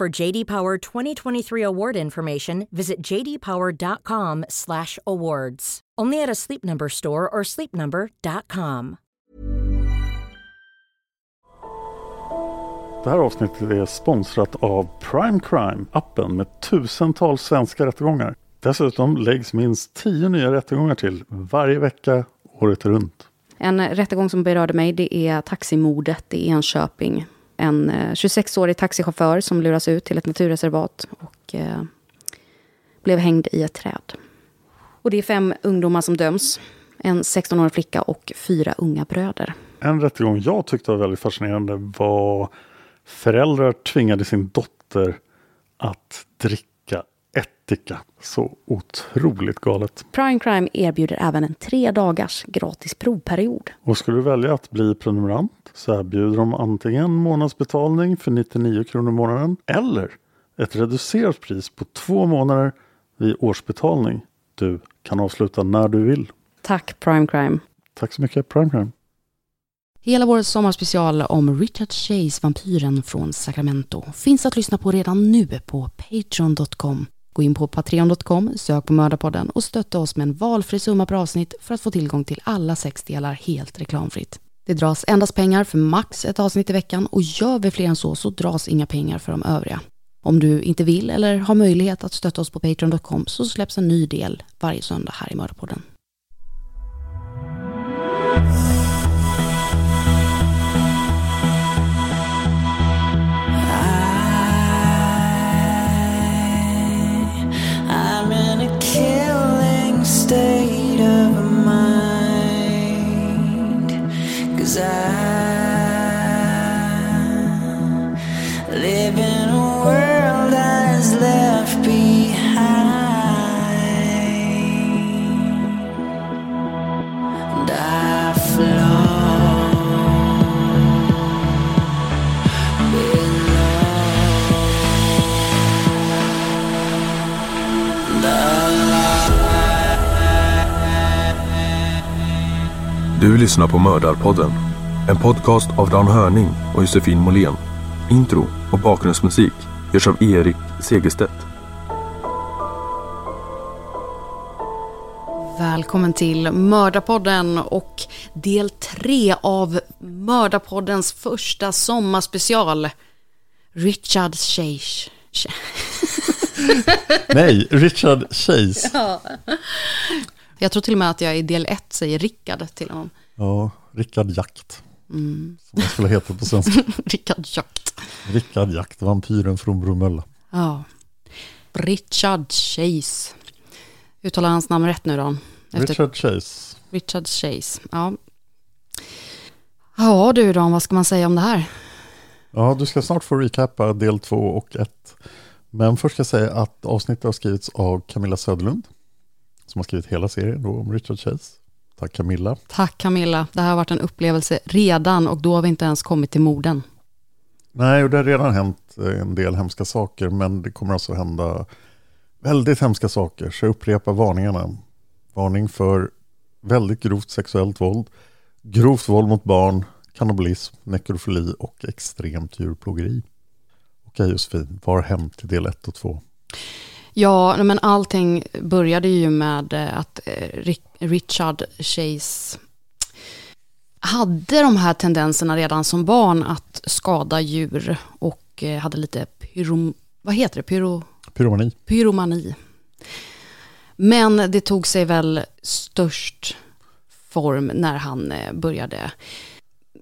For JD Power 2023 award information, visit jdpower.com/awards. Only at a Sleep Number store or sleepnumber.com. Det här avsnittet är sponsrat av Prime Crime, appen med tusentals svenska rättegångar. Dessutom läggs minst tio nya rättegångar till varje vecka året runt. En rättegång som berörde mig det är taximordet i Enköping. En eh, 26-årig taxichaufför som luras ut till ett naturreservat och eh, blev hängd i ett träd. Och det är fem ungdomar som döms. En 16-årig flicka och fyra unga bröder. En rättegång jag tyckte var väldigt fascinerande var föräldrar tvingade sin dotter att dricka ättika. Så otroligt galet. Prime Crime erbjuder även en tre dagars gratis provperiod. Och skulle du välja att bli prenumerant så erbjuder de antingen månadsbetalning för 99 kronor i månaden eller ett reducerat pris på två månader vid årsbetalning. Du kan avsluta när du vill. Tack Prime Crime. Tack så mycket Prime Crime. Hela vår sommarspecial om Richard Chase, vampyren från Sacramento, finns att lyssna på redan nu på Patreon.com. Gå in på Patreon.com, sök på Mördarpodden och stötta oss med en valfri summa per avsnitt för att få tillgång till alla sex delar helt reklamfritt. Det dras endast pengar för max ett avsnitt i veckan och gör vi fler än så så dras inga pengar för de övriga. Om du inte vill eller har möjlighet att stötta oss på Patreon.com så släpps en ny del varje söndag här i Mördarpodden. Lyssnar på Mördarpodden. En podcast av Dan Hörning och Josefin Måhlén. Intro och bakgrundsmusik görs av Erik Segerstedt. Välkommen till Mördarpodden och del tre av Mördarpoddens första sommarspecial. Richard Chase. Nej, Richard Chase. Ja. Jag tror till och med att jag i del ett säger Rickard till honom. Ja, Rickard Jakt. Mm. Som det skulle heta på svenska. Rickard Jakt. Rickard Jakt, vampyren från Bromölla. Ja. Richard Chase. Uttalar hans namn rätt nu då? Richard Chase. Richard Chase, ja. Ja du då, vad ska man säga om det här? Ja, du ska snart få recappa del två och ett. Men först ska jag säga att avsnittet har skrivits av Camilla Söderlund. Som har skrivit hela serien då om Richard Chase. Tack Camilla. Tack Camilla, det här har varit en upplevelse redan och då har vi inte ens kommit till morden. Nej, och det har redan hänt en del hemska saker, men det kommer alltså hända väldigt hemska saker. Så jag upprepar varningarna. Varning för väldigt grovt sexuellt våld, grovt våld mot barn, kannibalism, nekrofili och extremt djurplågeri. Okej Josefin, har hänt i del 1 och 2? Ja, men allting började ju med eh, att eh, Richard Chase hade de här tendenserna redan som barn att skada djur och eh, hade lite pyrom vad heter det, pyro, Pyromani. pyromani. Men det tog sig väl störst form när han började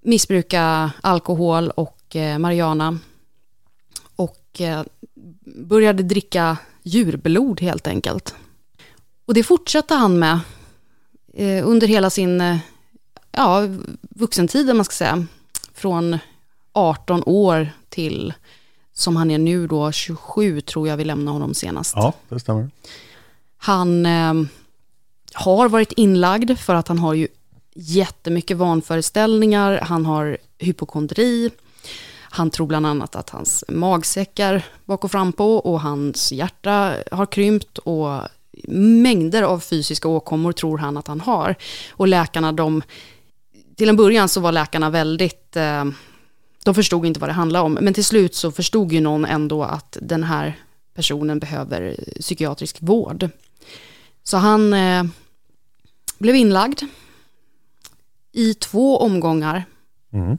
missbruka alkohol och marijuana. Och började dricka djurblod helt enkelt. Och det fortsatte han med eh, under hela sin eh, ja, vuxentid, om man ska säga. Från 18 år till, som han är nu då, 27 tror jag vi lämnade honom senast. Ja, det stämmer. Han eh, har varit inlagd för att han har ju jättemycket vanföreställningar, han har hypokondri, han tror bland annat att hans magsäckar bak och fram på och hans hjärta har krympt och mängder av fysiska åkommor tror han att han har. Och läkarna, de, till en början så var läkarna väldigt, eh, de förstod inte vad det handlade om, men till slut så förstod ju någon ändå att den här personen behöver psykiatrisk vård. Så han eh, blev inlagd i två omgångar. Mm.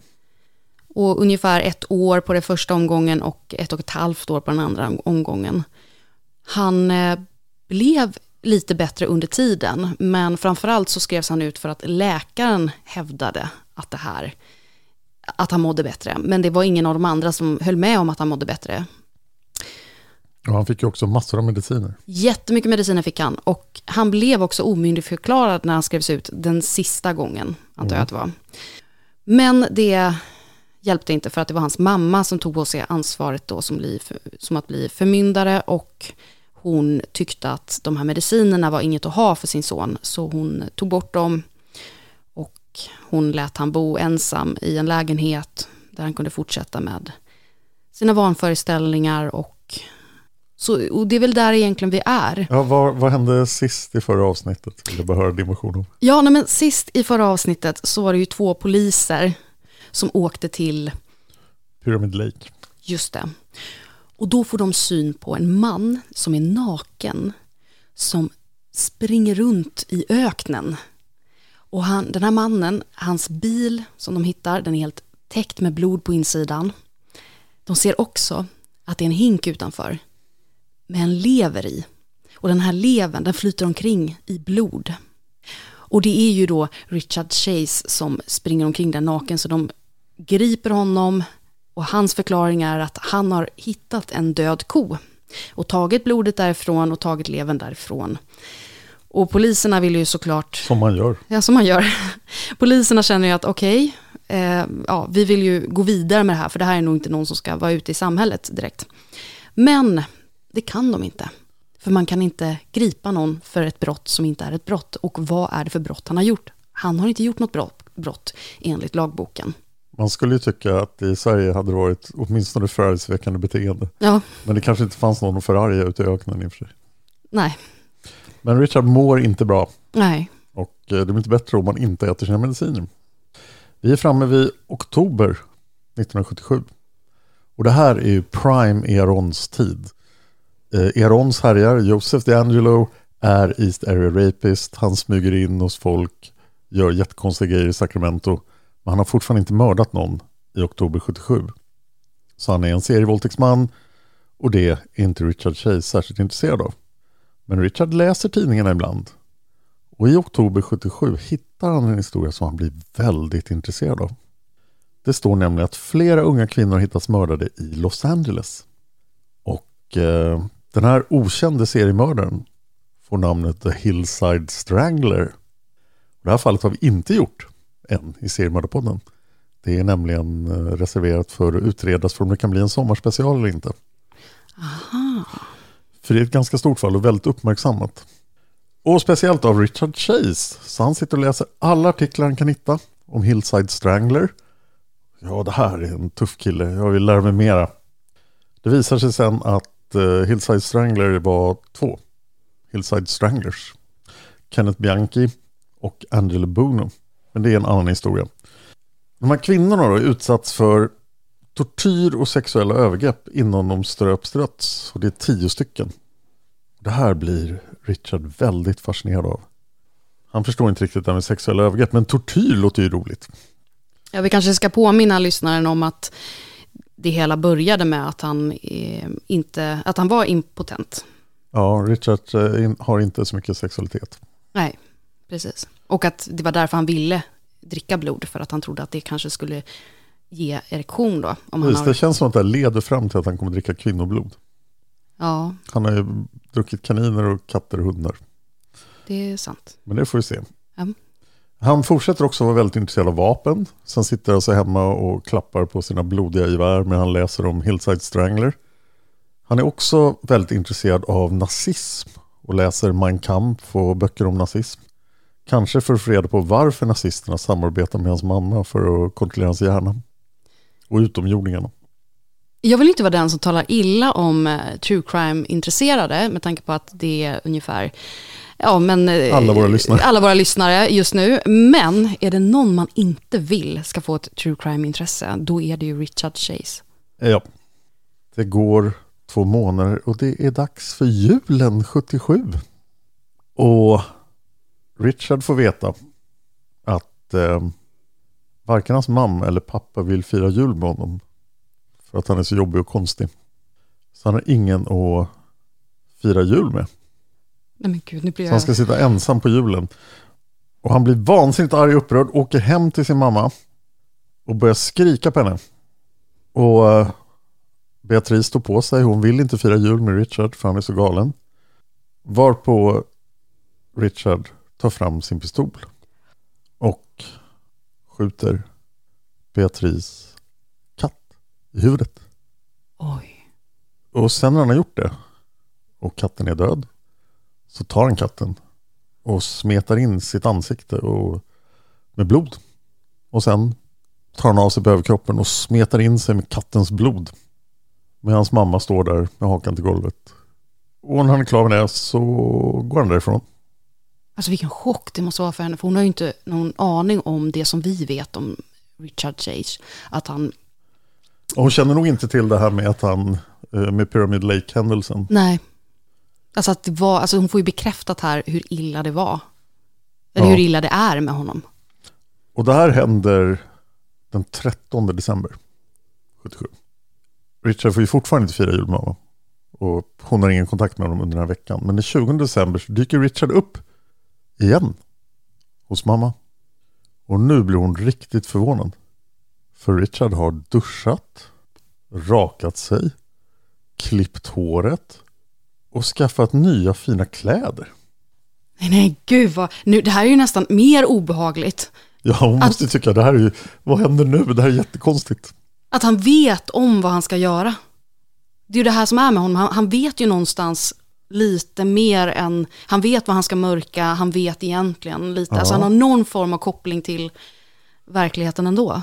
Och ungefär ett år på den första omgången och ett och ett halvt år på den andra omgången. Han eh, blev lite bättre under tiden, men framförallt så skrevs han ut för att läkaren hävdade att det här, att han mådde bättre. Men det var ingen av de andra som höll med om att han mådde bättre. Och han fick ju också massor av mediciner. Jättemycket mediciner fick han och han blev också omyndigförklarad när han skrevs ut den sista gången, antar jag att det var. Men det hjälpte inte för att det var hans mamma som tog på sig ansvaret då som, bli, som att bli förmyndare och hon tyckte att de här medicinerna var inget att ha för sin son så hon tog bort dem och hon lät han bo ensam i en lägenhet där han kunde fortsätta med sina vanföreställningar och så, och det är väl där egentligen vi är. Ja, vad, vad hände sist i förra avsnittet? Vill jag bara höra din version om. Ja, nej, men sist i förra avsnittet så var det ju två poliser som åkte till, Pyramid Lake. just det, och då får de syn på en man som är naken, som springer runt i öknen. Och han, den här mannen, hans bil som de hittar, den är helt täckt med blod på insidan. De ser också att det är en hink utanför med en lever i. Och den här levern, den flyter omkring i blod. Och det är ju då Richard Chase som springer omkring där naken, så de griper honom och hans förklaring är att han har hittat en död ko och tagit blodet därifrån och tagit levern därifrån. Och poliserna vill ju såklart Som man gör. Ja, som man gör. Poliserna känner ju att okej, eh, ja, vi vill ju gå vidare med det här, för det här är nog inte någon som ska vara ute i samhället direkt. Men det kan de inte. För man kan inte gripa någon för ett brott som inte är ett brott. Och vad är det för brott han har gjort? Han har inte gjort något brott, brott enligt lagboken. Man skulle ju tycka att i Sverige hade det varit åtminstone förargelseväckande beteende. Ja, Men det kanske inte fanns någon att förarga ute i öknen i och för sig. nej, Men Richard mår inte bra. nej. Och eh, det blir inte bättre om man inte äter sina mediciner. Vi är framme vid oktober 1977. Och det här är ju prime Erons tid. Eh, Erons härjar, Joseph DeAngelo är East Area Rapist. Han smyger in hos folk, gör jättekonstiga grejer i Sacramento. Men han har fortfarande inte mördat någon i oktober 77. Så han är en serievåldtäktsman och det är inte Richard Chase särskilt intresserad av. Men Richard läser tidningarna ibland och i oktober 77 hittar han en historia som han blir väldigt intresserad av. Det står nämligen att flera unga kvinnor hittats mördade i Los Angeles. Och eh, den här okände seriemördaren får namnet The Hillside Strangler. Det här fallet har vi inte gjort än i seriemördarpodden. Det är nämligen eh, reserverat för att utredas för om det kan bli en sommarspecial eller inte. För det är ett ganska stort fall och väldigt uppmärksammat. Och speciellt av Richard Chase. Så han sitter och läser alla artiklar han kan hitta om Hillside Strangler. Ja, det här är en tuff kille. Jag vill lära mig mera. Det visar sig sen att eh, Hillside Strangler var två. Hillside Stranglers. Kenneth Bianchi och Angelo Bono. Men det är en annan historia. De här kvinnorna har utsatts för tortyr och sexuella övergrepp innan de ströps till döds. Och det är tio stycken. Det här blir Richard väldigt fascinerad av. Han förstår inte riktigt det här med sexuella övergrepp, men tortyr låter ju roligt. Ja, vi kanske ska påminna lyssnaren om att det hela började med att han, eh, inte, att han var impotent. Ja, Richard eh, har inte så mycket sexualitet. Nej, precis. Och att det var därför han ville dricka blod, för att han trodde att det kanske skulle ge erektion då. Om Precis, har, det känns som att det leder fram till att han kommer dricka kvinnoblod. Ja, Han har ju druckit kaniner och katter och hundar. det är sant. Men det får vi se. Ja. Han fortsätter också vara väldigt intresserad av vapen. Sen sitter alltså hemma och klappar på sina blodiga gevär när han läser om Hillside Strangler. Han är också väldigt intresserad av nazism och läser Mein Kampf och böcker om nazism. Kanske för att få reda på varför nazisterna samarbetar med hans mamma för att kontrollera hans hjärna. Och utomjordingarna. Jag vill inte vara den som talar illa om eh, true crime-intresserade, med tanke på att det är ungefär ja, men, eh, Alla våra lyssnare. alla våra lyssnare just nu. Men är det någon man inte vill ska få ett true crime-intresse, då är det ju Richard Chase. Ja. Det går två månader och det är dags för julen 77. Och Richard får veta att eh, varken hans mamma eller pappa vill fira jul med honom. För att han är så jobbig och konstig. Så han har ingen att fira jul med. Nej men gud, nu blir Så han jag... ska sitta ensam på julen. Och han blir vansinnigt arg och upprörd, åker hem till sin mamma och börjar skrika på henne. Och eh, Beatrice står på sig, hon vill inte fira jul med Richard för han är så galen. Varpå Richard tar fram sin pistol och skjuter Beatrice katt i huvudet. Oj. Och sen när han har gjort det och katten är död så tar han katten och smetar in sitt ansikte och, med blod. Och sen tar han av sig på överkroppen och smetar in sig med kattens blod. Hans mamma står där med hakan till golvet. Och när han är klar med det så går han därifrån. Alltså vilken chock det måste vara för henne, för hon har ju inte någon aning om det som vi vet om Richard Chase. Att han, hon känner nog inte till det här med att han, eh, med Pyramid Lake-händelsen. nej. Alltså att det var, alltså hon får ju bekräftat här hur illa det var. Eller Ja. hur illa det är med honom. Och det här händer den 13 december 77. Richard får ju fortfarande inte fira jul med honom. Och hon har ingen kontakt med honom under den här veckan. Men den 20 december så dyker Richard upp igen hos mamma. Och nu blir hon riktigt förvånad. För Richard har duschat, rakat sig, klippt håret och skaffat nya fina kläder. Nej, nej, gud vad, nu, det här är ju nästan mer obehagligt. Ja, hon måste ju tycka det här är ju, vad händer nu? Det här är jättekonstigt. Att han vet om vad han ska göra. Det är ju det här som är med honom, han, han vet ju någonstans lite mer än, han vet vad han ska mörka, han vet egentligen lite, Ja. alltså han har någon form av koppling till verkligheten ändå.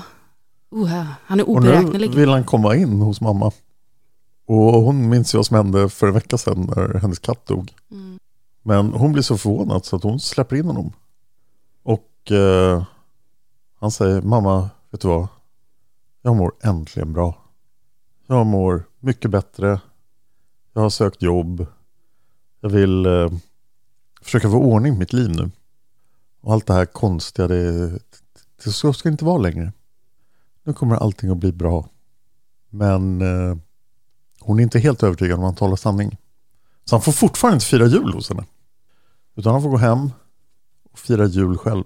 Uh, han är Och nu oberäknelig. vill han komma in hos mamma. Och hon minns ju vad som hände för en vecka sedan när hennes katt dog. Mm. Men hon blir så förvånad så att hon släpper in honom. Och eh, han säger, mamma, vet du vad? Jag mår äntligen bra. Jag mår mycket bättre. Jag har sökt jobb. Jag vill eh, försöka få ordning på mitt liv nu. Och allt det här konstiga, det, det så ska det inte vara längre. Nu kommer allting att bli bra. Men eh, hon är inte helt övertygad om att han talar sanning. Så han får fortfarande inte fira jul hos henne. Utan han får gå hem och fira jul själv.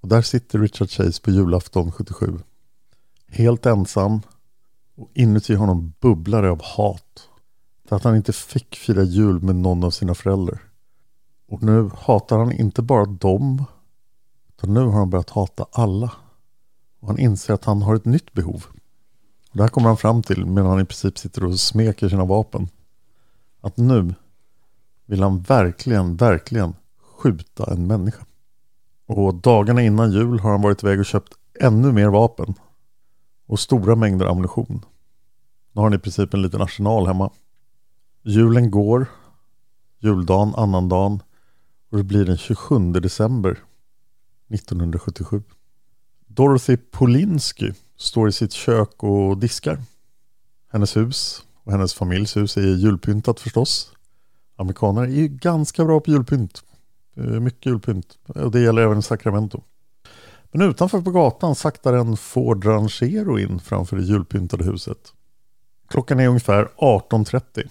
Och där sitter Richard Chase på julafton 77. Helt ensam. Och inuti honom bubblar det av hat. För att han inte fick fira jul med någon av sina föräldrar. Och nu hatar han inte bara dem. Utan nu har han börjat hata alla. Och han inser att han har ett nytt behov. Och det här kommer han fram till medan han i princip sitter och smeker sina vapen. Att nu vill han verkligen, verkligen skjuta en människa. Och dagarna innan jul har han varit iväg och köpt ännu mer vapen. Och stora mängder ammunition. Nu har han i princip en liten arsenal hemma. Julen går. Juldagen, annandagen. Och det blir den 27 december 1977. Dorothy Polinsky står i sitt kök och diskar. Hennes hus och hennes familjs hus är julpyntat förstås. Amerikaner är ju ganska bra på julpynt. Eh, mycket julpynt. Och det gäller även Sacramento. Men utanför på gatan saktar en Ford Ranchero in framför det julpyntade huset. Klockan är ungefär 18.30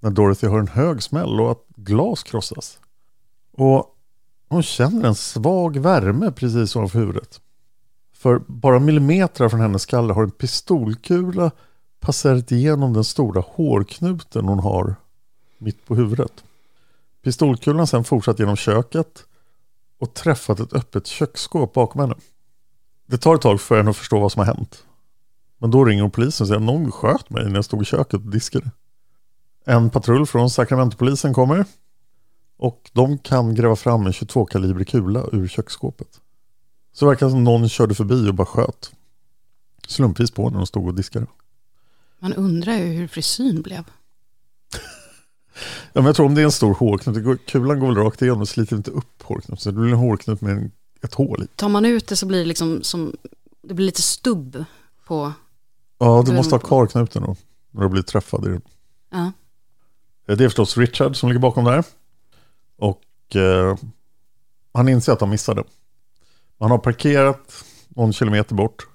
när Dorothy hör en hög smäll och att glas krossas. Och hon känner en svag värme precis ovanför huvudet. För bara millimeter från hennes skalle har en pistolkula passerat igenom den stora hårknuten hon har mitt på huvudet. Pistolkulan sen fortsatt genom köket och träffat ett öppet köksskåp bakom henne. Det tar ett tag för henne att förstå vad som har hänt. Men då ringer hon polisen och säger att någon sköt mig när jag stod i köket och diskade. En patrull från Sacramento-polisen kommer och de kan gräva fram en 22-kalibrig kula ur köksskåpet. Så det verkar som någon körde förbi och bara sköt. Slumpvis på när de stod och diskade. Man undrar ju hur frisyn blev. Ja, men jag tror om det är en stor hårknut, kulan går väl rakt igenom och sliter inte upp hårknuten. Så det blir en hårknut med en, ett hål i. Tar man ut det så blir det liksom som, det blir lite stubb på, Ja, du måste ha kvar knuten då. När du blir träffad i den. ja. Det är förstås Richard som ligger bakom där. Och eh, han inser att han missade. Han har parkerat någon kilometer bort.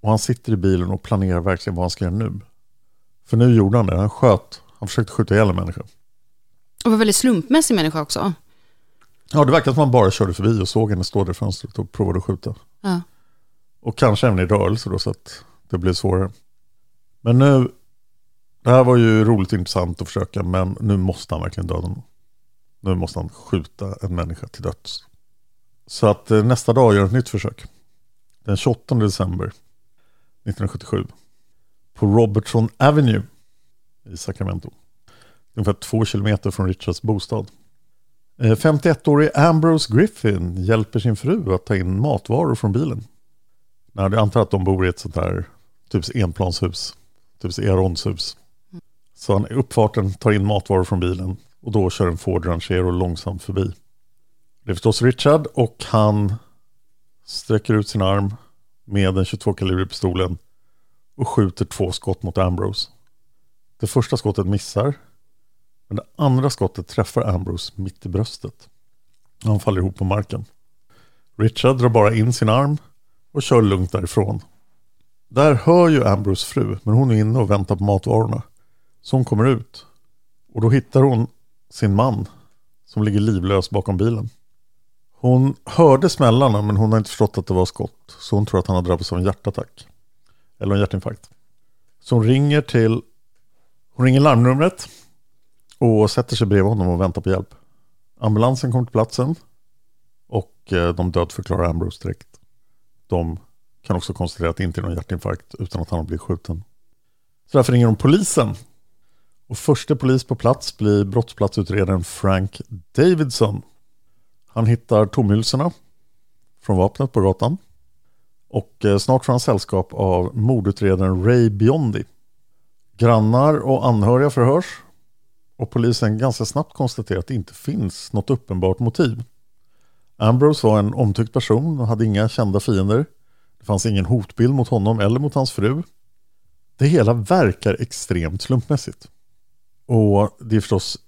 Och han sitter i bilen och planerar verkligen vad han ska göra nu. För nu gjorde han det. Han sköt. Han försökte skjuta ihjäl en människa. Och var väldigt slumpmässig människa också. Ja, det verkar som att han bara körde förbi och såg henne stå där i fönstret och provade att skjuta. Ja. Och kanske även i rörelse då så att det blev svårare. Men nu, det här var ju roligt och intressant att försöka men nu måste han verkligen döda någon. Nu måste han skjuta en människa till döds. Så att eh, nästa dag gör ett nytt försök. Den 28 december 1977. På Robertson Avenue i Sacramento. Ungefär två kilometer från Richards bostad. Eh, 51-årige Ambrose Griffin hjälper sin fru att ta in matvaror från bilen. Jag antar att de bor i ett sånt här typ enplanshus. Typ Eronshus. Så han i uppfarten tar in matvaror från bilen och då kör en Ford Ranchero långsamt förbi. Det är förstås Richard och han sträcker ut sin arm med den 22-kalibriga pistolen och skjuter två skott mot Ambrose. Det första skottet missar men det andra skottet träffar Ambrose mitt i bröstet. Han faller ihop på marken. Richard drar bara in sin arm och kör lugnt därifrån. Där hör ju Ambrose fru, men hon är inne och väntar på matvarorna. Så hon kommer ut. Och då hittar hon sin man som ligger livlös bakom bilen. Hon hörde smällarna men hon har inte förstått att det var skott. Så hon tror att han har drabbats av en hjärtattack. Eller en hjärtinfarkt. Så hon ringer till Hon ringer larmnumret. Och sätter sig bredvid honom och väntar på hjälp. Ambulansen kommer till platsen. Och eh, de dödförklarar Ambrose direkt. De kan också konstatera att det inte är någon hjärtinfarkt utan att han har blivit skjuten. Så därför ringer de polisen. Och första polis på plats blir brottsplatsutredaren Frank Davidson. Han hittar tomhylsorna från vapnet på gatan. Och eh, snart får han sällskap av mordutredaren Ray Biondi. Grannar och anhöriga förhörs. Och polisen ganska snabbt konstaterar att det inte finns något uppenbart motiv. Ambrose var en omtyckt person och hade inga kända fiender. Det fanns ingen hotbild mot honom eller mot hans fru. Det hela verkar extremt slumpmässigt. Och det är förstås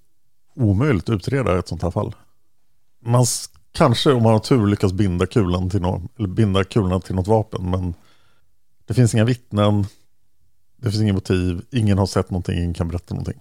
omöjligt att utreda ett sånt här fall. Man kanske om man har tur lyckas binda kulan till no eller binda kulorna till något vapen men det finns inga vittnen, det finns inget motiv, ingen har sett någonting, ingen kan berätta någonting.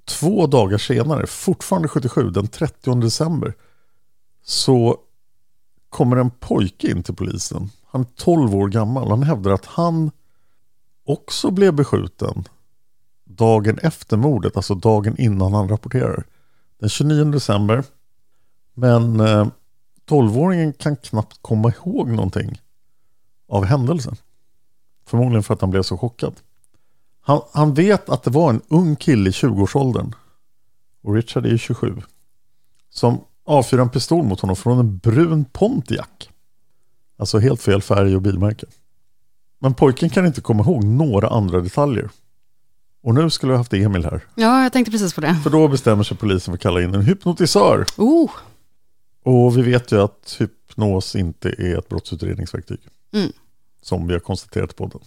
två dagar senare, fortfarande 77, den 30 december, så kommer en pojke in till polisen. Han är 12 år gammal. Han hävdar att han också blev beskjuten dagen efter mordet, alltså dagen innan han rapporterar. Den 29 december. Men eh, 12-åringen kan knappt komma ihåg någonting av händelsen. Förmodligen för att han blev så chockad. Han, han vet att det var en ung kille i 20-årsåldern. Och Richard är ju 27. Som avfyrar en pistol mot honom från en brun Pontiac. Alltså helt fel färg och bilmärke. Men pojken kan inte komma ihåg några andra detaljer. Och nu skulle vi haft Emil här. Ja, jag tänkte precis på det. För då bestämmer sig polisen för att kalla in en hypnotisör. Oh, Och vi vet ju att hypnos inte är ett brottsutredningsverktyg. Mm. Som vi har konstaterat på den.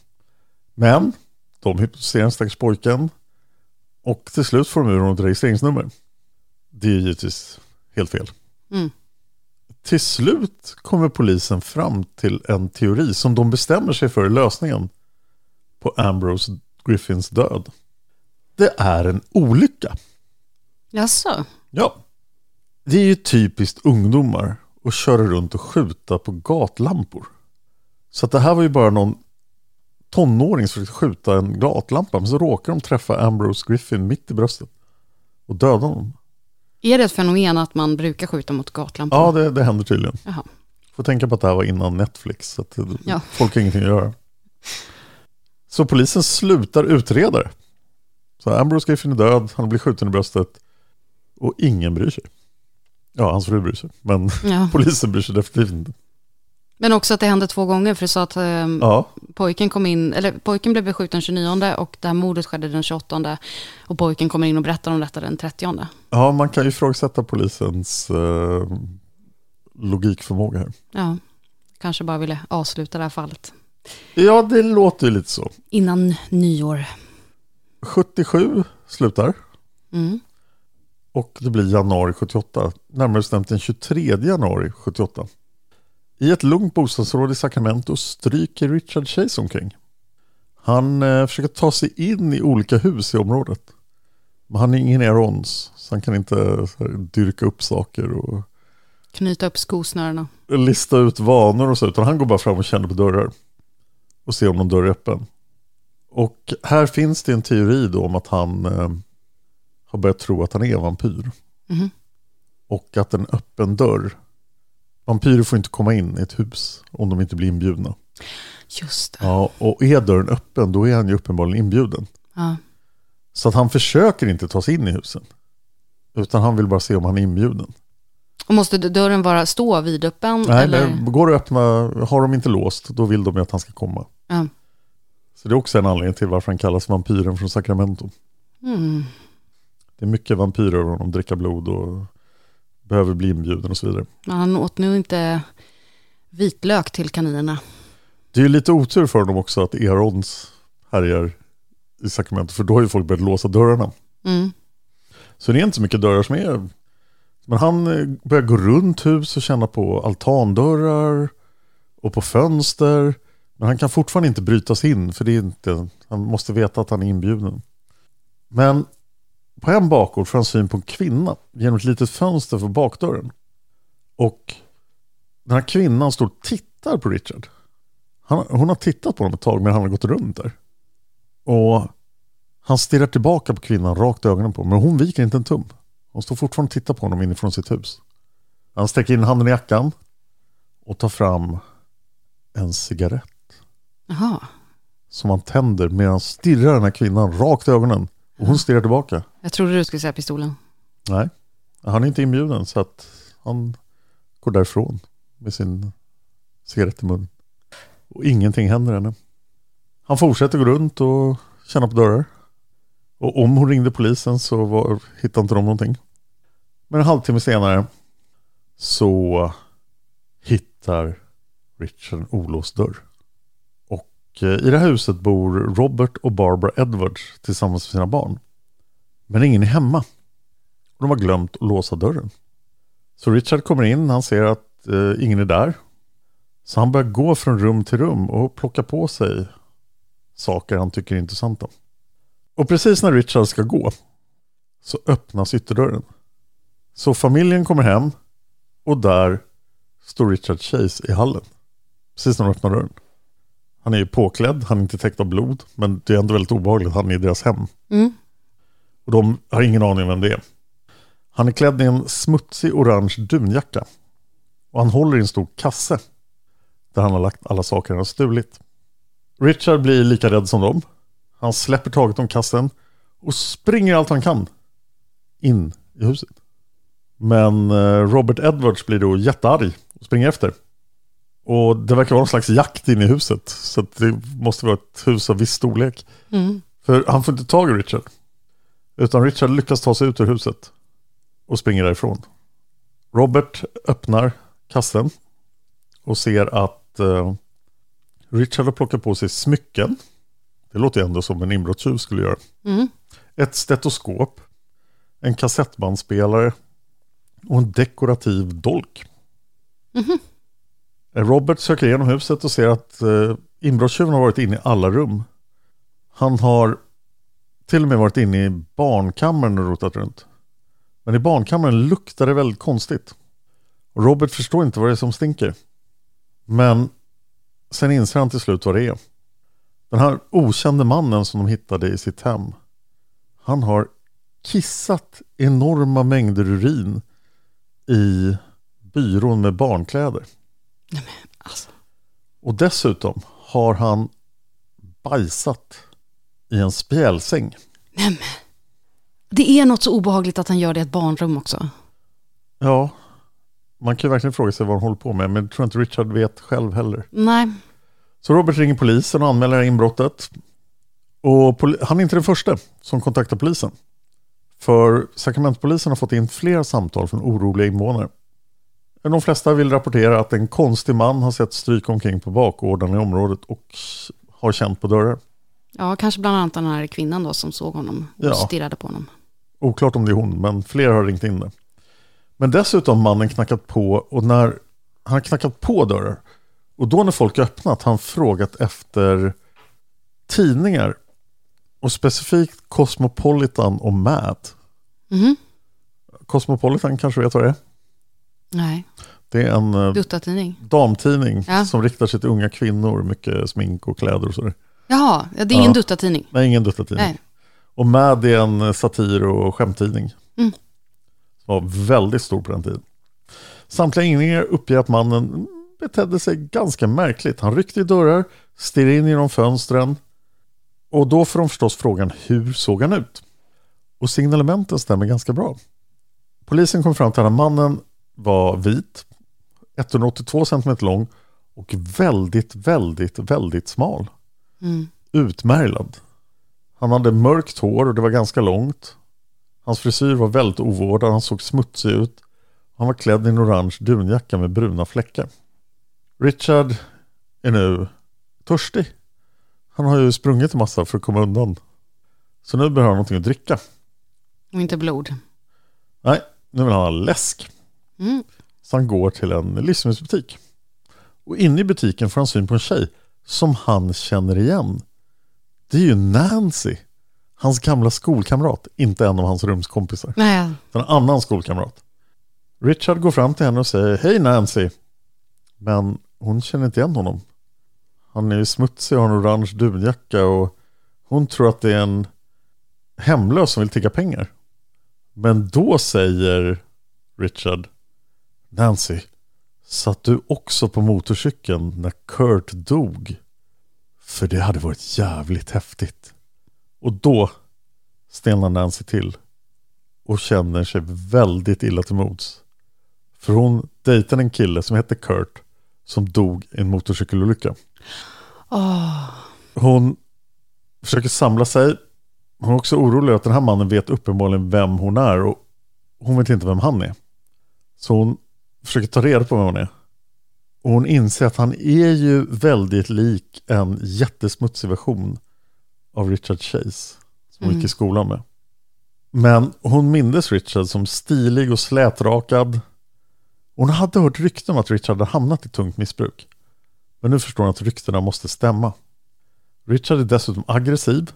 Men de hypnotiserar stackars pojken. Och till slut får de ur honom ett registreringsnummer. Det är givetvis helt fel. Mm. Till slut kommer polisen fram till en teori som de bestämmer sig för lösningen på Ambrose Griffins död. Det är en olycka. jaså? Ja. Det är ju typiskt ungdomar att köra runt och skjuta på gatlampor. Så att det här var ju bara någon tonåring som försökte skjuta en gatlampa. Men så råkar de träffa Ambrose Griffin mitt i bröstet. Och döda honom. Är det ett fenomen att man brukar skjuta mot gatlampor? Ja, det, det händer tydligen. Jaha. Får tänka på att det här var innan Netflix. Så att Ja. folk har ingenting att göra. Så polisen slutar utreda det. Så Ambrose Griffin är död, han blir skjuten i bröstet. Och ingen bryr sig. Ja, hans fru bryr sig. Men Ja. polisen bryr sig definitivt inte. Men också att det hände två gånger, för du sa att ehm, Ja, pojken kom in, eller pojken blev beskjuten 29 och det här mordet skedde den 28 och pojken kommer in och berättar om detta den 30. ja man kan ju ifrågasätta polisens eh, logikförmåga här. Ja, kanske bara ville avsluta det här fallet. Ja, det låter ju lite så. Innan nyår. 77 slutar Mm. och det blir januari 78. Närmare bestämt den 23 januari 78. I ett lugnt bostadsområde i Sacramento stryker Richard Chase omkring. Han eh, försöker ta sig in i olika hus i området. Men han är ingen Aarons, så han kan inte här, dyrka upp saker och Knyta upp skosnörena. lista ut vanor och så, utan han går bara fram och känner på dörrar. Och ser om någon dörr är öppen. Och här finns det en teori då om att han eh, har börjat tro att han är vampyr. Mhm. Och att en öppen dörr, vampyrer får inte komma in i ett hus om de inte blir inbjudna. Just det. Ja, och är dörren öppen då är han ju uppenbarligen inbjuden. Ja. Så att han försöker inte ta sig in i husen. Utan han vill bara se om han är inbjuden. Och måste dörren vara stå vidöppen? Nej, eller? det går att öppna, har de inte låst, då vill de ju att han ska komma. Ja. Så det är också en anledning till varför han kallas vampyren från Sacramento. Mm. Det är mycket vampyrer över honom, dricka blod och behöver bli inbjuden och så vidare. Men han åt nu inte vitlök till kaninerna. Det är ju lite otur för honom också att Erons härjar i Sacramento, för då har ju folk börjat låsa dörrarna. Mm. Så det är inte så mycket dörrar som är... Men han eh, börjar gå runt hus och känna på altandörrar och på fönster. Men han kan fortfarande inte bryta sig in, för det är inte... Han måste veta att han är inbjuden. Men på en bakgård får han syn på en kvinna genom ett litet fönster för bakdörren. Och den här kvinnan står och tittar på Richard. Han, hon har tittat på honom ett tag men han har gått runt där. Och han stirrar tillbaka på kvinnan rakt i ögonen på men hon viker inte en tum. Hon står fortfarande och tittar på honom inifrån sitt hus. Han sträcker in handen i jackan och tar fram en cigarett Jaha, som han tänder medan han stirrar den här kvinnan rakt i ögonen. Och hon stirrar tillbaka. jag trodde du skulle säga pistolen. Nej, han är inte inbjuden så att han går därifrån med sin cigarett i munnen. Och ingenting händer henne. Han fortsätter gå runt och känna på dörrar. Och om hon ringde polisen så var, hittade inte de någonting. Men en halvtimme senare så hittar Richard en olåst dörr. Och eh, i det här huset bor Robert och Barbara Edwards tillsammans med sina barn. Men ingen är hemma. De har glömt att låsa dörren. Så Richard kommer in, han ser att eh, ingen är där. Så han börjar gå från rum till rum och plocka på sig saker han tycker är intressanta. Och precis när Richard ska gå så öppnas ytterdörren. Så familjen kommer hem och där står Richard Chase i hallen. Precis när de öppnar dörren. Han är ju påklädd, han är inte täckt av blod, men det är ändå väldigt obehagligt, han är i deras hem. Mm. Och de har ingen aning om vem det är. Han är klädd i en smutsig orange dunjacka. Och han håller i en stor kasse. Där han har lagt alla saker han har stulit. Richard blir lika rädd som dem. Han släpper taget om kassen och springer allt han kan in i huset. Men eh, Robert Edwards blir då jättearg och springer efter. Och det verkar vara någon slags jakt in i huset. Så det måste vara ett hus av viss storlek. Mm. För han får inte tag i Richard. Utan Richard lyckas ta sig ut ur huset. Och springer därifrån. Robert öppnar kassen. Och ser att eh, Richard har plockat på sig smycken. Det låter ändå som en inbrottstjuv skulle göra. Mm. Ett stetoskop. En kassettbandspelare. Och en dekorativ dolk. Mhm. Eh, Robert söker igenom huset och ser att eh, inbrottstjuven har varit inne i alla rum. Han har till och med varit inne i barnkammaren och rotat runt. Men i barnkammaren luktar det väldigt konstigt. Och Robert förstår inte vad det är som stinker. Men sen inser han till slut vad det är. Den här okände mannen som de hittade i sitt hem. Han har kissat enorma mängder urin i byrån med barnkläder. Alltså. Och dessutom har han bajsat i en spjälsäng. Nej, men. Det är något så obehagligt att han gör det i ett barnrum också. Ja, man kan ju verkligen fråga sig vad han håller på med, men jag tror inte Richard vet själv heller. Nej. Så Robert ringer polisen och anmäler inbrottet. Och han är inte den första som kontaktar polisen. För Sacramentopolisen har fått in flera samtal från oroliga invånare. De flesta vill rapportera att en konstig man har sett stryka omkring på bakgården i området och har känt på dörrar. Ja, kanske bland annat den här kvinnan då som såg honom och Ja. stirrade på honom. Oklart om det är hon, men fler har ringt in det. Men dessutom mannen knackat på och när han knackat på dörrar och då när folk öppnat han frågat efter tidningar och specifikt Cosmopolitan och Mad. Mhm. Cosmopolitan kanske vet vad det är? Nej, Det är en eh, duttatidning. damtidning Ja. som riktar sig till unga kvinnor, mycket smink och kläder och sådär. Jaha, ja, det är ingen Ja. duttatidning. Nej, ingen duttatidning. Nej. Och Mad är en eh, satir och skämttidning. Mm. Som var väldigt stor på den tiden. Samtliga inringningar uppger att mannen betedde sig ganska märkligt. Han ryckte i dörrar, stirrade in genom fönstren. Och då får de förstås frågan, hur såg han ut? Och signalementen stämmer ganska bra. Polisen kom fram till att mannen var vit, 182 cm lång och väldigt, väldigt, väldigt smal. Mm. Utmärglad. Han hade mörkt hår och det var ganska långt. Hans frisyr var väldigt ovårdad, han såg smutsig ut. Han var klädd i en orange dunjacka med bruna fläckar. Richard är nu törstig. Han har ju sprungit en massa för att komma undan. Så nu behöver han någonting att dricka. Och inte blod. Nej, nu vill han ha läsk. Mm. Så han går till en livsmedelsbutik. Och inne i butiken får han syn på en tjej som han känner igen. Det är ju Nancy. Hans gamla skolkamrat, inte en av hans rumskompisar. Nej, En annan skolkamrat. Richard går fram till henne och säger Hej Nancy. Men hon känner inte igen honom. Han är ju smutsig och har en orange dunjacka och hon tror att det är en hemlös som vill tigga pengar. Men då säger Richard Nancy, satt du också på motorcykeln när Kurt dog? För det hade varit jävligt häftigt. Och då stelnar Nancy till och känner sig väldigt illa till mods. För hon dejtade en kille som hette Kurt som dog i en motorcykelolycka. Åh, Hon försöker samla sig. Hon är också orolig att den här mannen vet uppenbarligen vem hon är och hon vet inte vem han är. Så hon försöker ta reda på vem hon är. Och hon inser att han är ju väldigt lik en jättesmutsig version av Richard Chase. Som hon gick i skolan med. Men hon mindes Richard som stilig och slätrakad. Hon hade hört rykten om att Richard hade hamnat i tungt missbruk. Men nu förstår hon att ryktena måste stämma. Richard är dessutom aggressiv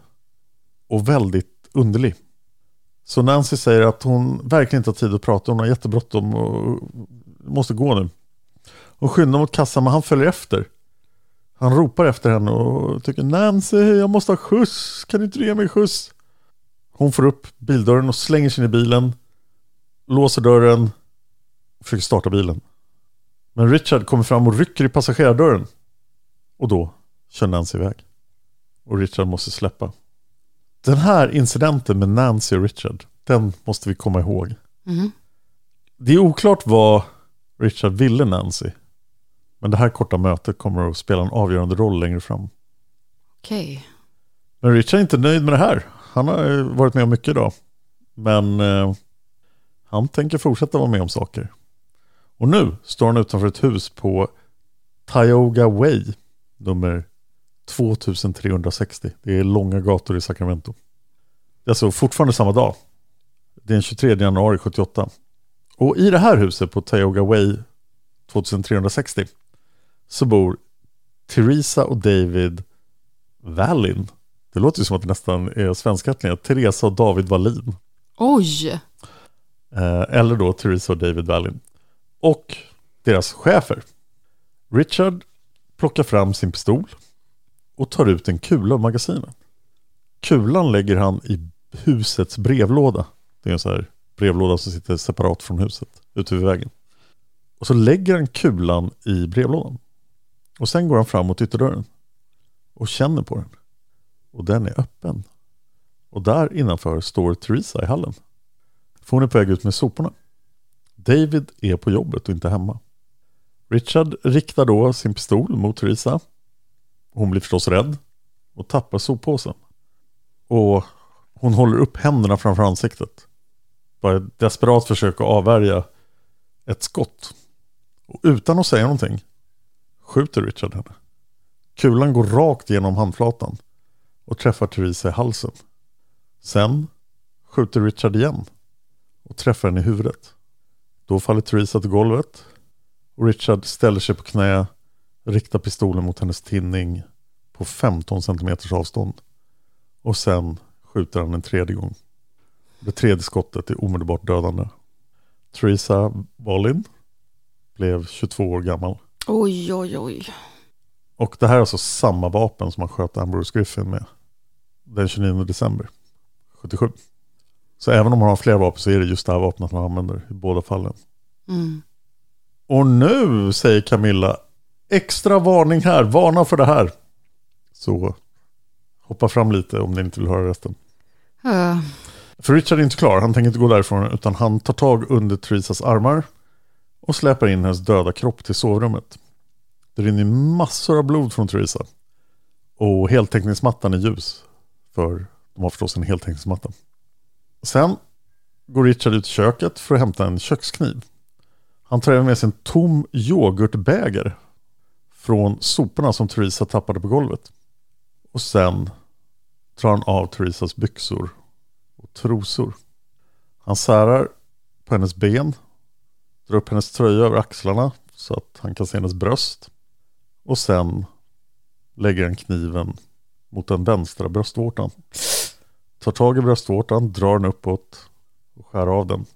och väldigt underlig. Så Nancy säger att hon verkligen inte har tid att prata, hon har jättebråttom och måste gå nu. Hon skyndar mot kassan men han följer efter. Han ropar efter henne och tycker Nancy, jag måste ha skjuts, kan du inte ge mig skjuts? Hon får upp bildörren och slänger sig in i bilen, låser dörren och försöker starta bilen. Men Richard kommer fram och rycker i passagerardörren. Och då kör Nancy iväg. Och Richard måste släppa. Den här incidenten med Nancy och Richard, den måste vi komma ihåg. Mhm. Det är oklart vad Richard ville Nancy. Men det här korta mötet kommer att spela en avgörande roll längre fram. Okej. Men Richard är inte nöjd med det här. Han har varit med om mycket idag. Men eh, han tänker fortsätta vara med om saker. Och nu står han utanför ett hus på Tioga Way, nummer 2360. Det är långa gator i Sacramento. Det är alltså fortfarande samma dag. Det är den 23 januari 78. Och i det här huset på Tioga Way 2360 så bor Theresa och David Wallin. Det låter ju som att det nästan är svenska ättlingar. Teresa och David Wallin. Oj! Eh, eller då Theresa och David Wallin. Och deras chefer. Richard plockar fram sin pistol och tar ut en kula ur magasinet. Kulan lägger han i husets brevlåda. Det är en sån här brevlåda som sitter separat från huset, ute vid vägen. Och så lägger han kulan i brevlådan. Och sen går han fram mot ytterdörren och känner på den. Och den är öppen. Och där innanför står Theresa i hallen. För hon är på väg ut med soporna. David är på jobbet och inte hemma. Richard riktar då sin pistol mot Theresa. Hon blir förstås rädd och tappar soppåsen. Och hon håller upp händerna framför ansiktet. Bara ett desperat försök att avvärja ett skott. Och utan att säga någonting skjuter Richard henne. Kulan går rakt genom handflatan och träffar Theresa i halsen. Sen skjuter Richard igen och träffar henne i huvudet. Då faller Theresa till golvet och Richard ställer sig på knä, riktar pistolen mot hennes tinning på 15 centimeters avstånd. Och sen skjuter han en tredje gång. Det tredje skottet är omedelbart dödande. Theresa Wallin blev 22 år gammal. Oj, oj, oj. Och det här är alltså samma vapen som han sköt Ambrose Griffin med den 29 december 77. Så även om han har fler vapen så är det just det här vapnet han använder i båda fallen. Mm. Och nu säger Camilla, extra varning här, varna för det här. Så hoppa fram lite om ni inte vill höra resten. Uh, för Richard är inte klar, han tänker inte gå därifrån utan han tar tag under Theresas armar och släpar in hennes döda kropp till sovrummet. Det rinner massor av blod från Theresa. Och heltäckningsmattan är ljus. För de har förstås en heltäckningsmatta. Sen går Richard ut i köket för att hämta en kökskniv. Han tar även med sig en tom yoghurtbägare från soporna som Theresa tappade på golvet. Och sen drar han av Theresas byxor och trosor. Han särar på hennes ben, drar upp hennes tröja över axlarna så att han kan se hennes bröst. Och sen lägger han kniven mot den vänstra bröstvårtan. Tar tag i bröstvårtan, drar den uppåt och skär av den.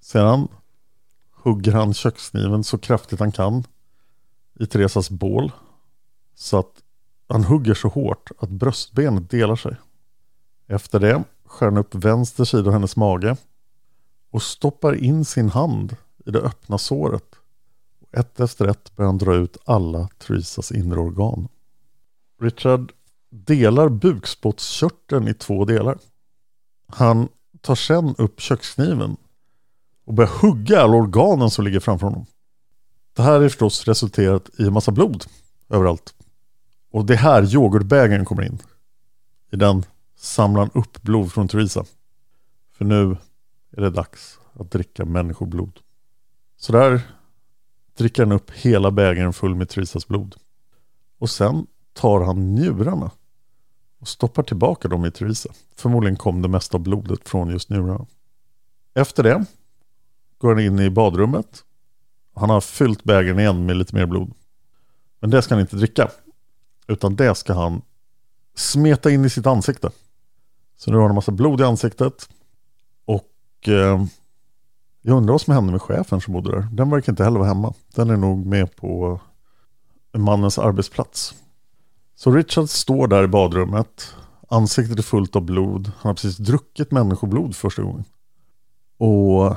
Sedan hugger han kökskniven så kraftigt han kan i Teresas bål. Så att han hugger så hårt att bröstbenet delar sig. Efter det skär han upp vänster sida av hennes mage och stoppar in sin hand i det öppna såret. Och ett efter ett börjar han dra ut alla Theresas inre organ. Richard delar bukspottkörteln i två delar. Han tar sen upp kökskniven och börjar hugga alla organen som ligger framför honom. Det här är förstås resulterat i en massa blod överallt. Och det är här yoghurtbägaren kommer in. I den samlar han upp blod från Theresa. För nu är det dags att dricka människoblod. Så där dricker han upp hela bägaren full med Theresas blod. Och sen tar han njurarna och stoppar tillbaka dem i Theresa. Förmodligen kom det mesta av blodet från just njurarna. Efter det går han in i badrummet. Han har fyllt bägaren igen med lite mer blod. Men det ska han inte dricka. Utan det ska han smeta in i sitt ansikte. Så nu har han en massa blod i ansiktet. Och eh, jag undrar vad som hände med chefen som bodde där. Den verkar inte heller vara hemma. Den är nog med på mannens arbetsplats. Så Richard står där i badrummet. Ansiktet är fullt av blod. Han har precis druckit människoblod första gången. Och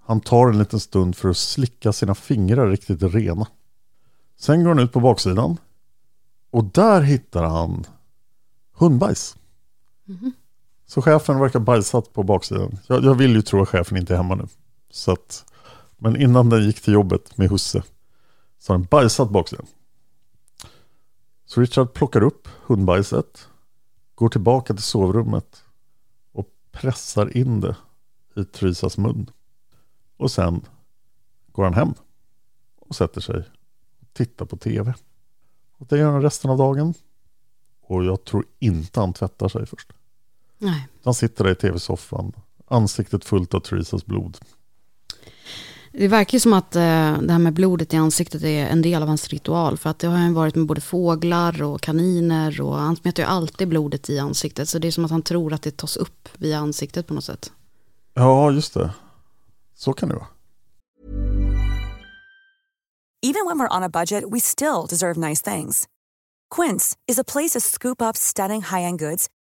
han tar en liten stund för att slicka sina fingrar riktigt rena. Sen går han ut på baksidan. Och där hittar han hundbajs. Mhm. Så chefen verkar bajsat på baksidan. Jag, jag vill ju tro att chefen inte är hemma nu. Så att, men innan den gick till jobbet med husse så har den bajsat baksidan. Så Richard plockar upp hundbajset, går tillbaka till sovrummet och pressar in det i Trysas mun. Och sen går han hem och sätter sig och tittar på tv. Och det gör han resten av dagen. Och jag tror inte han tvättar sig först. Nej. Han sitter där i tv-soffan, ansiktet fullt av Theresas blod. Det verkar ju som att eh, det här med blodet i ansiktet är en del av hans ritual. För att det har han varit med både fåglar och kaniner. Och han smetar ju alltid blodet i ansiktet. Så det är som att han tror att det tas upp via ansiktet på något sätt. Ja, just det. Så kan det vara. Even when we're on a budget, we still deserve nice things. Quince is a place to scoop up stunning high-end goods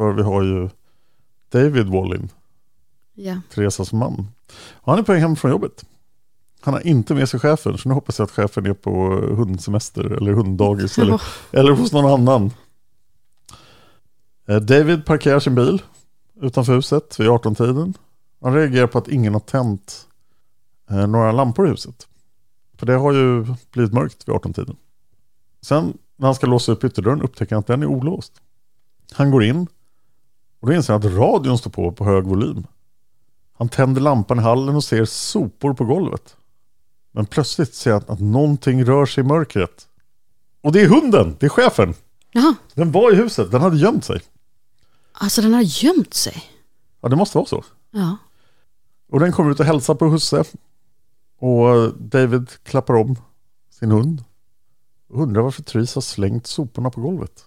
För vi har ju David Wallin, Ja. Theresas man. Han är på väg hem från jobbet. Han har inte med sig chefen, så nu hoppas jag att chefen är på hundsemester eller hunddagis eller, eller hos någon annan. Eh, David parkerar sin bil utanför huset vid 18-tiden. Han reagerar på att ingen har tänt eh, några lampor i huset. För det har ju blivit mörkt vid 18-tiden. Sen när han ska låsa upp ytterdörren upptäcker han att den är olåst. Han går in och då inser han att radion står på på hög volym. Han tänder lampan i hallen och ser sopor på golvet. Men plötsligt ser han att någonting rör sig i mörkret. Och det är hunden, det är chefen. Jaha, Den var i huset, den hade gömt sig. alltså den har gömt sig. Ja, det måste vara så. Ja. Och den kommer ut och hälsar på husse. Och David klappar om sin hund. Och undrar varför Therese har slängt soporna på golvet.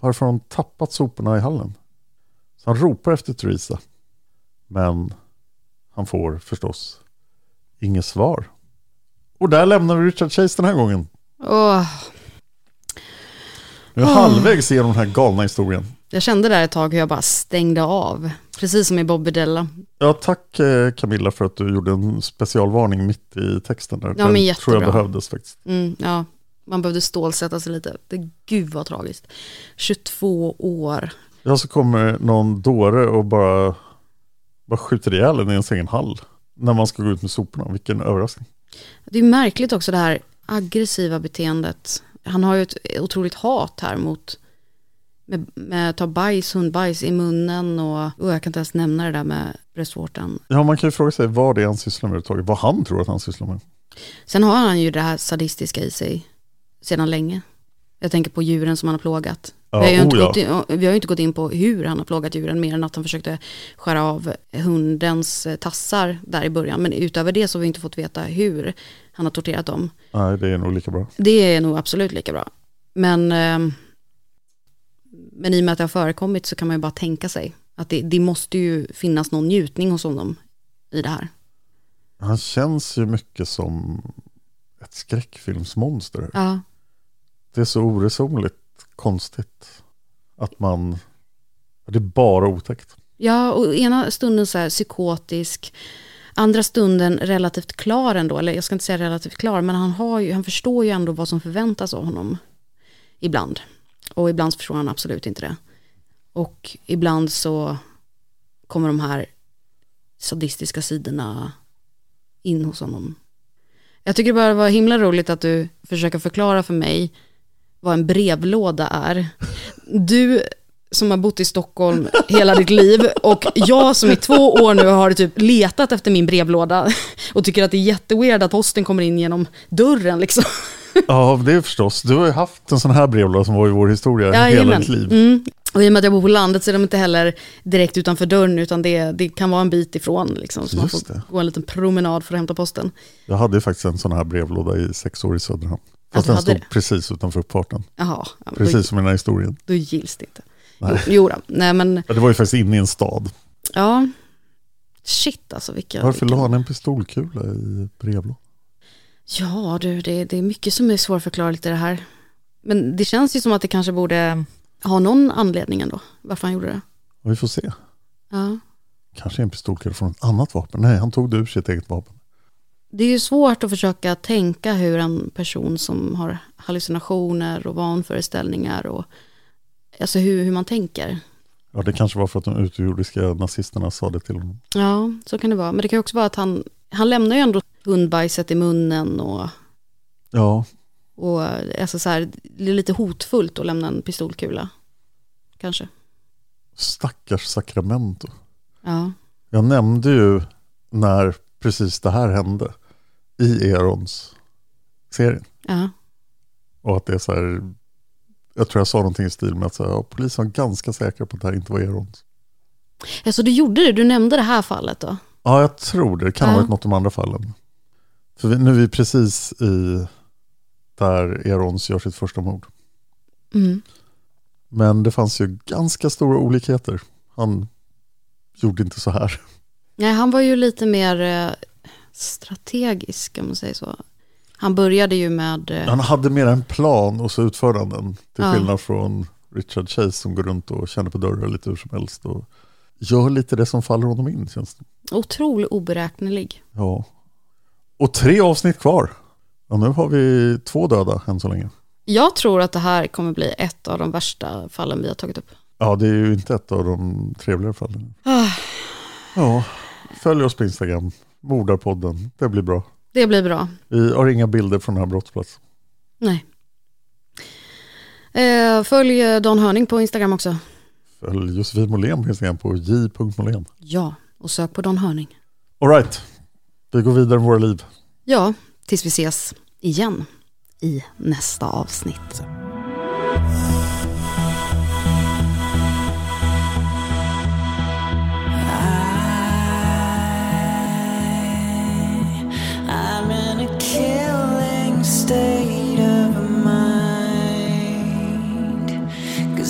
Varför har hon tappat soporna i hallen? Han ropar efter Theresa. Men han får förstås inget svar. Och där lämnar vi Richard Chase den här gången. Åh, Nu är jag halvvägs igenom den här galna historien. jag kände där ett tag hur jag bara stängde av. Precis som i Bobby Della. Ja, tack eh, Camilla för att du gjorde en specialvarning mitt i texten. Där. Ja, Den men tror jag jättebra. behövdes faktiskt. Mm, ja, man behövde stålsätta sig lite. Det, gud vad tragiskt. 22 år. Ja, så kommer någon dåre och bara, bara skjuter ihjäl en i ens egen hall. När man ska gå ut med soporna. Vilken överraskning. Det är märkligt också det här aggressiva beteendet. Han har ju ett otroligt hat här mot med, med att ta bajs, hundbajs i munnen och, och jag kan inte ens nämna det där med bröstvårtan. Ja, man kan ju fråga sig vad det är han sysslar med överhuvudtaget. Vad han tror att han sysslar med. Sen har han ju det här sadistiska i sig sedan länge. Jag tänker på djuren som han har plågat. Ja, vi, har ju inte oh gått in, vi har inte gått in på hur han har plågat djuren mer än att han försökte skära av hundens eh, tassar där i början. Men utöver det så har vi inte fått veta hur han har torterat dem. Nej, det är nog lika bra. Det är nog absolut lika bra. Men, ehm, men i och med att det har förekommit så kan man ju bara tänka sig att det, det måste ju finnas någon njutning hos honom i det här. Han känns ju mycket som ett skräckfilmsmonster. Ja, det är så oresonligt konstigt. Att man, det är bara otäckt. Ja, och ena stunden så här psykotisk, andra stunden relativt klar ändå, eller jag ska inte säga relativt klar, men han, har ju, han förstår ju ändå vad som förväntas av honom ibland. Och ibland så förstår han absolut inte det. Och ibland så kommer de här sadistiska sidorna in hos honom. Jag tycker bara det var himla roligt att du försöker förklara för mig vad en brevlåda är. Du som har bott i Stockholm hela ditt liv och jag som i två år nu har typ letat efter min brevlåda och tycker att det är jätteweird att posten kommer in genom dörren liksom. Ja, det är förstås. Du har ju haft en sån här brevlåda som var i vår historia hela Jajamän. ditt liv. Mm. Och i och med att jag bor på landet så är de inte heller direkt utanför dörren utan det, det kan vara en bit ifrån. Liksom, så man Just får det. gå en liten promenad för att hämta posten. Jag hade ju faktiskt en sån här brevlåda i sex år i Söderhamn. Fast den stod det. precis utanför uppfarten. Jaha, ja, Precis då, som i den här historien. då gills det inte. Nej. Jo, jo då. nej men Ja, det var ju faktiskt inne i en stad. ja. Shit alltså vilka... Varför vilka... la han en pistolkula i brevlådan? Ja du, det, det är mycket som är svårförklarligt i det här. Men det känns ju som att det kanske borde ha någon anledning ändå, varför han gjorde det. Vi får se. Ja. Kanske en pistolkula från ett annat vapen. Nej, han tog det ur sitt eget vapen. Det är ju svårt att försöka tänka hur en person som har hallucinationer och vanföreställningar och alltså hur, hur man tänker. Ja, det kanske var för att de utomjordiska nazisterna sa det till honom. Ja, så kan det vara. Men det kan också vara att han, han lämnar ju ändå hundbajset i munnen och, Ja, och alltså så här, det är lite hotfullt att lämna en pistolkula. Kanske. stackars Sacramento. Ja. Jag nämnde ju när precis det här hände i Erons serien. Ja. Och att det är så här, jag tror jag sa någonting i stil med att så här, ja, polisen var ganska säkra på att det här inte var Erons. ja, så du gjorde det, du nämnde det här fallet då? Ja, jag tror det. Det kan ha Ja. varit något de andra fallen. För vi, nu är vi precis i där Erons gör sitt första mord. Mm. Men det fanns ju ganska stora olikheter. Han gjorde inte så här. Nej, han var ju lite mer eh, strategisk, om man säger så. Han började ju med... eh, Han hade mer en plan och så utförde han den. Till Ja. skillnad från Richard Chase som går runt och känner på dörrar lite hur som helst. Och gör lite det som faller honom in känns det. Otroligt oberäknelig. Ja. Och tre avsnitt kvar. Ja, nu har vi två döda än så länge. Jag tror att det här kommer bli ett av de värsta fallen vi har tagit upp. Ja, det är ju inte ett av de trevligare fallen. Ah, Ja, följ oss på Instagram. Mordarpodden. Det blir bra. det blir bra. Vi har inga bilder från den här brottsplatsen. Nej. Eh, följ eh, Dan Hörning på Instagram också. Följ Josefin Molén på Instagram på j.molén. Ja, och sök på Dan Hörning. All right, vi går vidare med våra liv. Ja, tills vi ses igen i nästa avsnitt.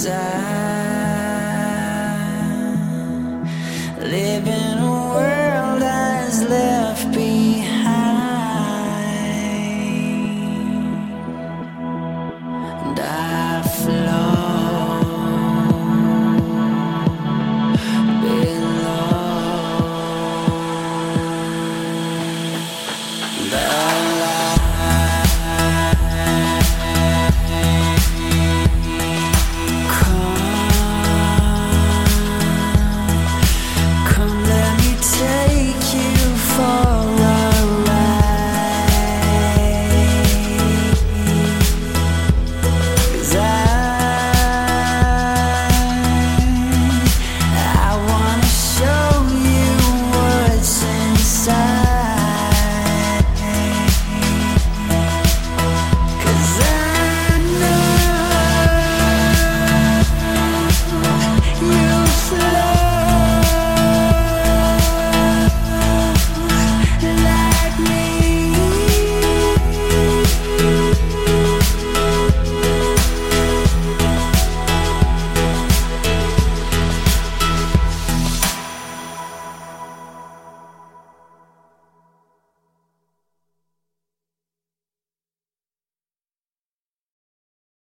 desire